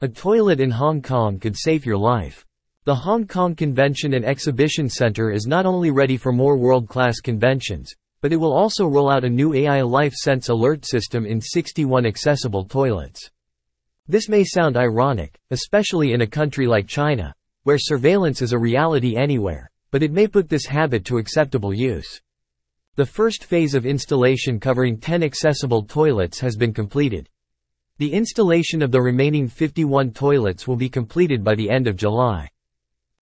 A toilet in Hong Kong could save your life. The Hong Kong Convention and Exhibition Center is not only ready for more world-class conventions, but it will also roll out a new AI Life Sense alert system in 61 accessible toilets. This may sound ironic, especially in a country like China, where surveillance is a reality anywhere, but it may put this habit to acceptable use. The first phase of installation covering 10 accessible toilets has been completed. The installation of the remaining 51 toilets will be completed by the end of July.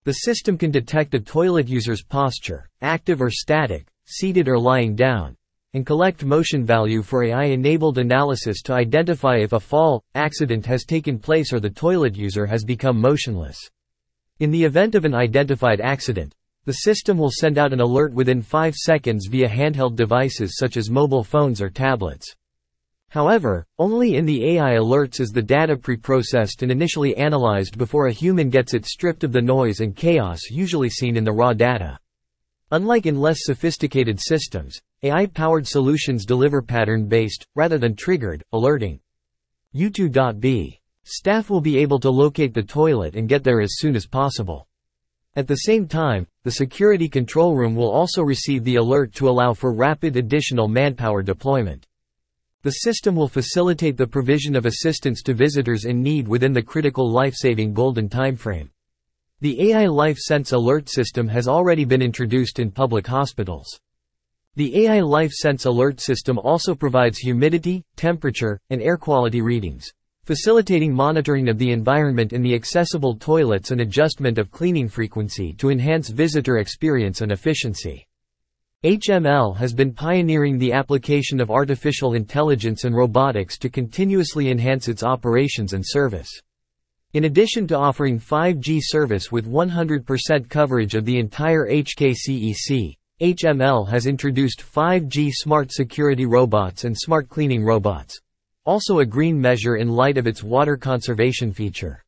The system can detect a toilet user's posture, active or static, seated or lying down, and collect motion value for AI-enabled analysis to identify if a fall, accident has taken place or the toilet user has become motionless. In the event of an identified accident, the system will send out an alert within 5 seconds via handheld devices such as mobile phones or tablets. However, only in the AI alerts is the data pre-processed and initially analyzed before a human gets it stripped of the noise and chaos usually seen in the raw data. Unlike in less sophisticated systems, AI-powered solutions deliver pattern-based, rather than triggered, alerting. U2.B. Staff will be able to locate the toilet and get there as soon as possible. At the same time, the security control room will also receive the alert to allow for rapid additional manpower deployment. The system will facilitate the provision of assistance to visitors in need within the critical life-saving golden timeframe. The AI Life Sense alert system has already been introduced in public hospitals. The AI Life Sense alert system also provides humidity, temperature, and air quality readings, facilitating monitoring of the environment in the accessible toilets and adjustment of cleaning frequency to enhance visitor experience and efficiency. HML has been pioneering the application of artificial intelligence and robotics to continuously enhance its operations and service. In addition to offering 5G service with 100% coverage of the entire HKCEC, HML has introduced 5G smart security robots and smart cleaning robots. Also a green measure in light of its water conservation feature.